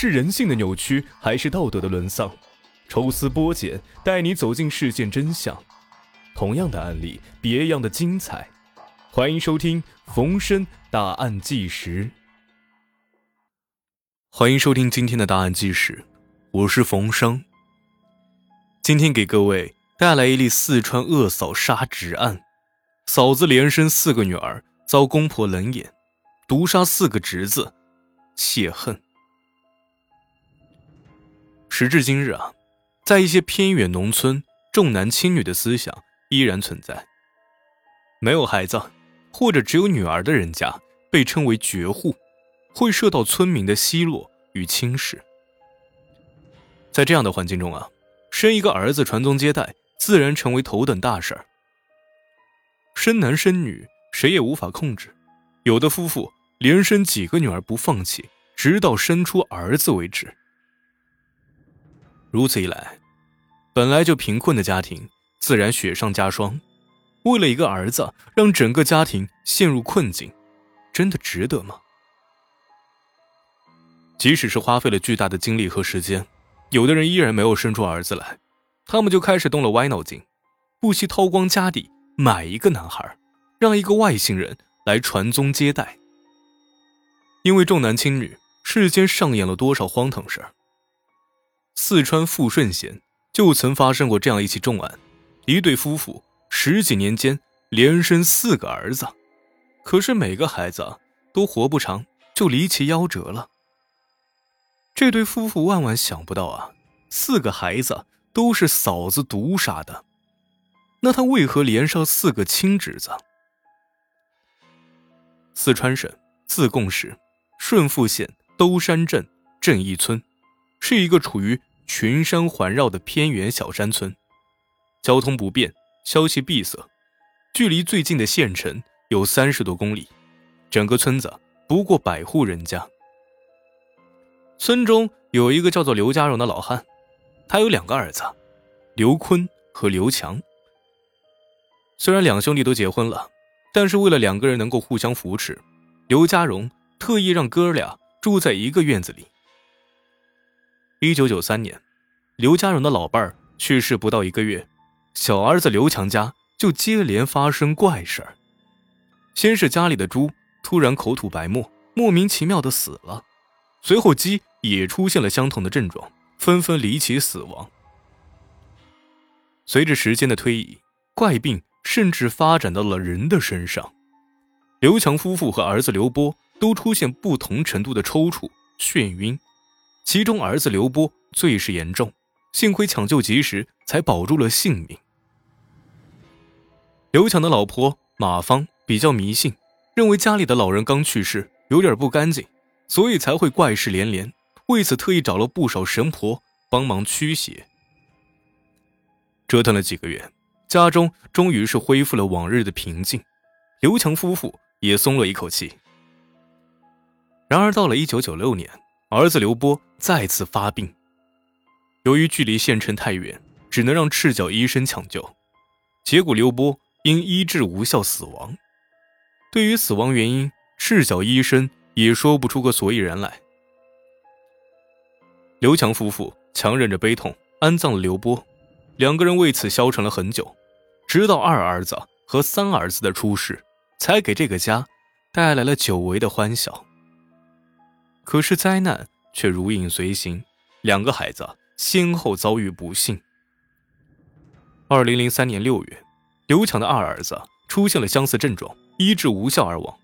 是人性的扭曲，还是道德的沦丧？抽丝剥茧，带你走进事件真相。同样的案例，别样的精彩。欢迎收听冯生大案纪实。欢迎收听今天的大案纪实，我是冯生。今天给各位带来一例四川恶嫂杀侄案，嫂子连生四个女儿，遭公婆冷眼，毒杀四个侄子，泄恨。时至今日啊，在一些偏远农村，重男轻女的思想依然存在。没有孩子或者只有女儿的人家，被称为绝户，会受到村民的奚落与轻视。在这样的环境中啊，生一个儿子传宗接代，自然成为头等大事儿。生男生女，谁也无法控制，有的夫妇连生几个女儿不放弃，直到生出儿子为止。如此一来，本来就贫困的家庭自然雪上加霜。为了一个儿子，让整个家庭陷入困境，真的值得吗？即使是花费了巨大的精力和时间，有的人依然没有生出儿子来，他们就开始动了歪脑筋，不惜掏光家底买一个男孩，让一个外星人来传宗接代。因为重男轻女，世间上演了多少荒唐事儿？四川富顺县就曾发生过这样一起重案：一对夫妇十几年间连生四个儿子，可是每个孩子都活不长，就离奇夭折了。这对夫妇万万想不到啊，四个孩子都是嫂子毒杀的，那他为何连上四个亲侄子？四川省自贡市顺富县兜山镇镇义村，是一个处于群山环绕的偏远小山村，交通不便，消息闭塞，距离最近的县城有三十多公里。整个村子不过百户人家。村中有一个叫做刘家荣的老汉，他有两个儿子，刘坤和刘强。虽然两兄弟都结婚了，但是为了两个人能够互相扶持，刘家荣特意让哥俩住在一个院子里。一九九三年，刘家荣的老伴儿去世不到一个月，小儿子刘强家就接连发生怪事儿。先是家里的猪突然口吐白沫，莫名其妙的死了，随后鸡也出现了相同的症状，纷纷离奇死亡。随着时间的推移，怪病甚至发展到了人的身上。刘强夫妇和儿子刘波都出现不同程度的抽搐、眩晕。其中儿子刘波最是严重，幸亏抢救及时，才保住了性命。刘强的老婆马芳比较迷信，认为家里的老人刚去世，有点不干净，所以才会怪事连连。为此，特意找了不少神婆帮忙驱邪。折腾了几个月，家中终于是恢复了往日的平静，刘强夫妇也松了一口气。然而，到了一九九六年。儿子刘波再次发病，由于距离县城太远，只能让赤脚医生抢救。结果刘波因医治无效死亡。对于死亡原因，赤脚医生也说不出个所以然来。刘强夫妇强忍着悲痛安葬了刘波，两个人为此消沉了很久，直到二儿子和三儿子的出世，才给这个家带来了久违的欢笑。可是灾难却如影随形，两个孩子先后遭遇不幸。二零零三年六月，刘强的二儿子出现了相似症状，医治无效而亡。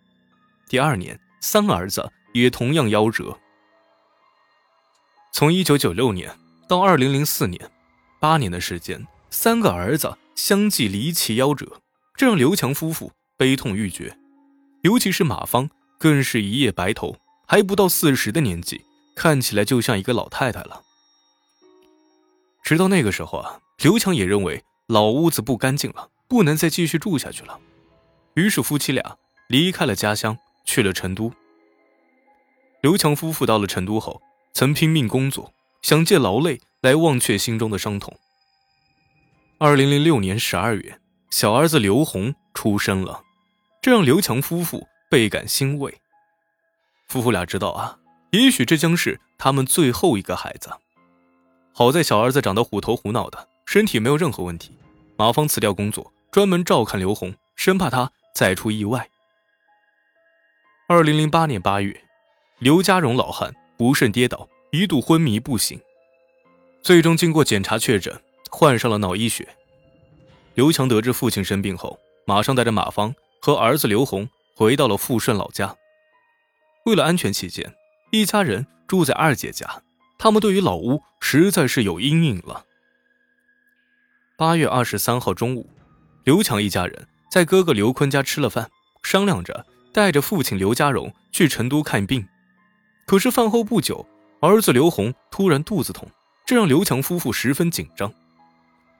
第二年，三儿子也同样夭折。从一九九六年到二零零四年，八年的时间，三个儿子相继离奇夭折，这让刘强夫妇悲痛欲绝，尤其是马芳，更是一夜白头。还不到四十的年纪，看起来就像一个老太太了。直到那个时候啊，刘强也认为老屋子不干净了，不能再继续住下去了。于是夫妻俩离开了家乡，去了成都。刘强夫妇到了成都后，曾拼命工作，想借劳累来忘却心中的伤痛。二零零六年十二月，小儿子刘红出生了，这让刘强夫妇倍感欣慰。夫妇俩知道啊，也许这将是他们最后一个孩子。好在小儿子长得虎头虎脑的，身体没有任何问题。马芳辞掉工作，专门照看刘红，生怕他再出意外。二零零八年八月，刘家荣老汉不慎跌倒，一度昏迷不醒，最终经过检查确诊患上了脑溢血。刘强得知父亲生病后，马上带着马芳和儿子刘红回到了富顺老家。为了安全起见，一家人住在二姐家。他们对于老屋实在是有阴影了。八月二十三号中午，刘强一家人在哥哥刘坤家吃了饭，商量着。带着父亲刘家荣去成都看病，可是饭后不久，儿子刘红突然肚子痛，这让刘强夫妇十分紧张。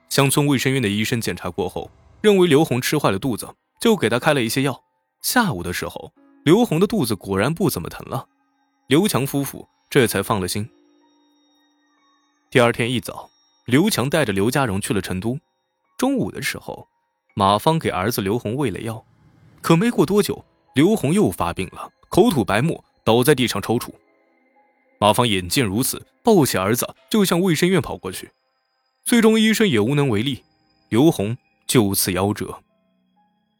乡村卫生院的医生检查过后，认为刘红吃坏了肚子，就给他开了一些药。下午的时候，刘红的肚子果然不怎么疼了，刘强夫妇这才放了心。第二天一早，刘强带着刘家荣去了成都。中午的时候，马芳给儿子刘红喂了药，可没过多久。刘红又发病了，口吐白沫，倒在地上抽搐。马芳眼见如此，抱起儿子就向卫生院跑过去。最终医生也无能为力，刘红就此夭折。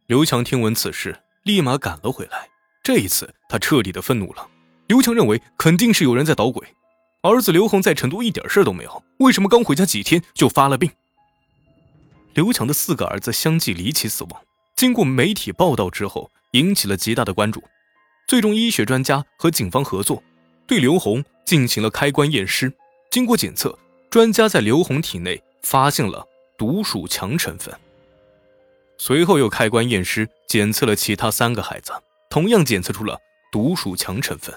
刘强听闻此事，立马赶了回来。这一次，他彻底的愤怒了。刘强认为肯定是有人在捣鬼。儿子刘红在成都一点事都没有，为什么刚回家几天就发了病？刘强的四个儿子相继离奇死亡。经过媒体报道之后。引起了极大的关注，最终医学专家和警方合作，对刘红进行了开棺验尸。经过检测，专家在刘红体内发现了毒鼠强成分。随后又开棺验尸，检测了其他三个孩子，同样检测出了毒鼠强成分。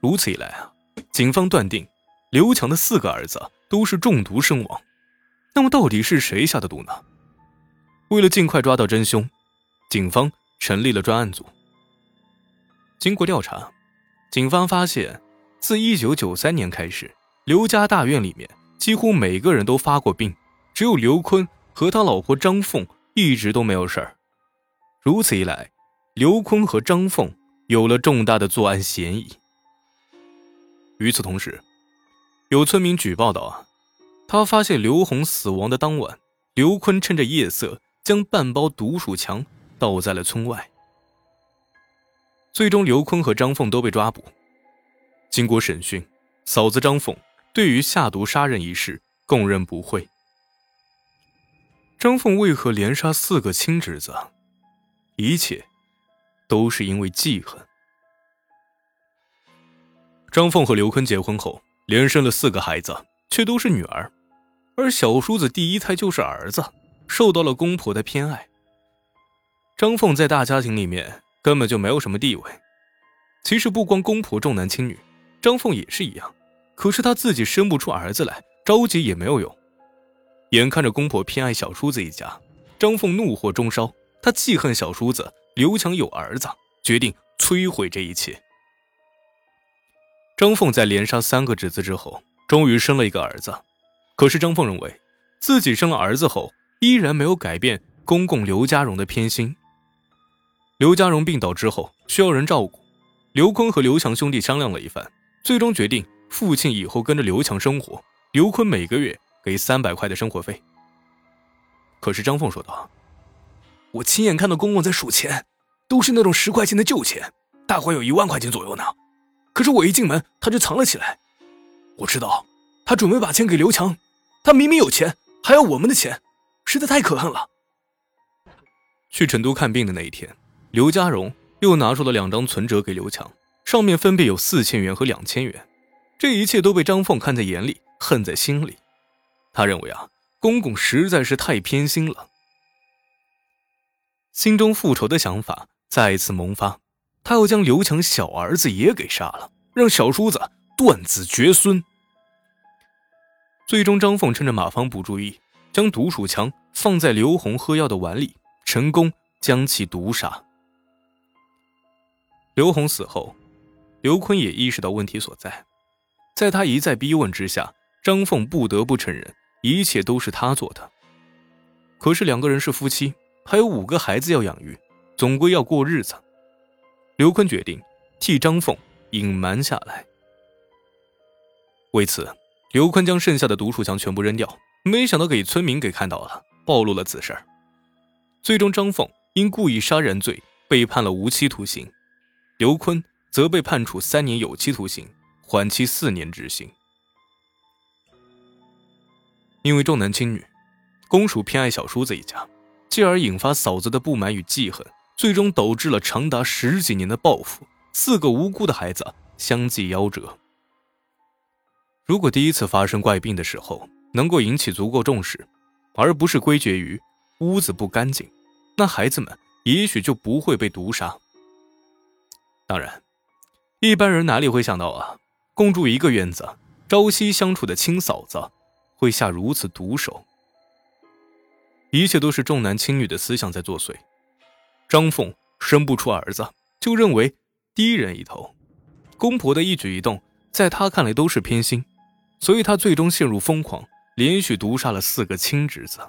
如此一来啊，警方断定刘强的四个儿子都是中毒身亡。那么到底是谁下的毒呢？为了尽快抓到真凶。警方成立了专案组。经过调查，警方发现，自1993年开始，刘家大院里面几乎每个人都发过病，只有刘坤和他老婆张凤一直都没有事儿。如此一来，刘坤和张凤有了重大的作案嫌疑。与此同时，有村民举报道啊，他发现刘红死亡的当晚，刘坤趁着夜色将半包毒鼠强。倒在了村外。最终，刘坤和张凤都被抓捕。经过审讯，嫂子张凤对于下毒杀人一事供认不讳。张凤为何连杀四个亲侄子？一切都是因为记恨。张凤和刘坤结婚后，连生了四个孩子，却都是女儿，而小叔子第一胎就是儿子，受到了公婆的偏爱。张凤在大家庭里面根本就没有什么地位。其实不光公婆重男轻女，张凤也是一样。可是她自己生不出儿子来，着急也没有用。眼看着公婆偏爱小叔子一家，张凤怒火中烧，她记恨小叔子刘强有儿子，决定摧毁这一切。张凤在连杀三个侄子之后，终于生了一个儿子。可是张凤认为，自己生了儿子后，依然没有改变公公刘家荣的偏心。刘家荣病倒之后需要人照顾，刘坤和刘强兄弟商量了一番，最终决定父亲以后跟着刘强生活，刘坤每个月给三百块的生活费。可是张凤说道：“我亲眼看到公公在数钱，都是那种十块钱的旧钱，大概有一万块钱左右呢。可是我一进门他就藏了起来，我知道他准备把钱给刘强，他明明有钱还要我们的钱，实在太可恨了。”去成都看病的那一天。刘家荣又拿出了两张存折给刘强，上面分别有四千元和两千元。这一切都被张凤看在眼里，恨在心里。他认为啊，公公实在是太偏心了，心中复仇的想法再次萌发。他要将刘强小儿子也给杀了，让小叔子断子绝孙。最终，张凤趁着马芳不注意，将毒鼠强放在刘红喝药的碗里，成功将其毒杀。刘红死后，刘坤也意识到问题所在，在他一再逼问之下，张凤不得不承认一切都是他做的。可是两个人是夫妻，还有五个孩子要养育，总归要过日子。刘坤决定替张凤隐瞒下来。为此，刘坤将剩下的毒鼠强全部扔掉，没想到给村民给看到了，暴露了此事。最终，张凤因故意杀人罪被判了无期徒刑，刘坤则被判处三年有期徒刑，缓期四年执行。因为重男轻女，公署偏爱小叔子一家，继而引发嫂子的不满与记恨，最终导致了长达十几年的报复，四个无辜的孩子相继夭折。如果第一次发生怪病的时候能够引起足够重视，而不是归结于屋子不干净，那孩子们也许就不会被毒杀。当然，一般人哪里会想到啊，共住一个院子、朝夕相处的亲嫂子。会下如此毒手，一切都是重男轻女的思想在作祟。张凤生不出儿子，就认为低人一头，公婆的一举一动，在他看来都是偏心，所以他最终陷入疯狂，连续毒杀了四个亲侄子。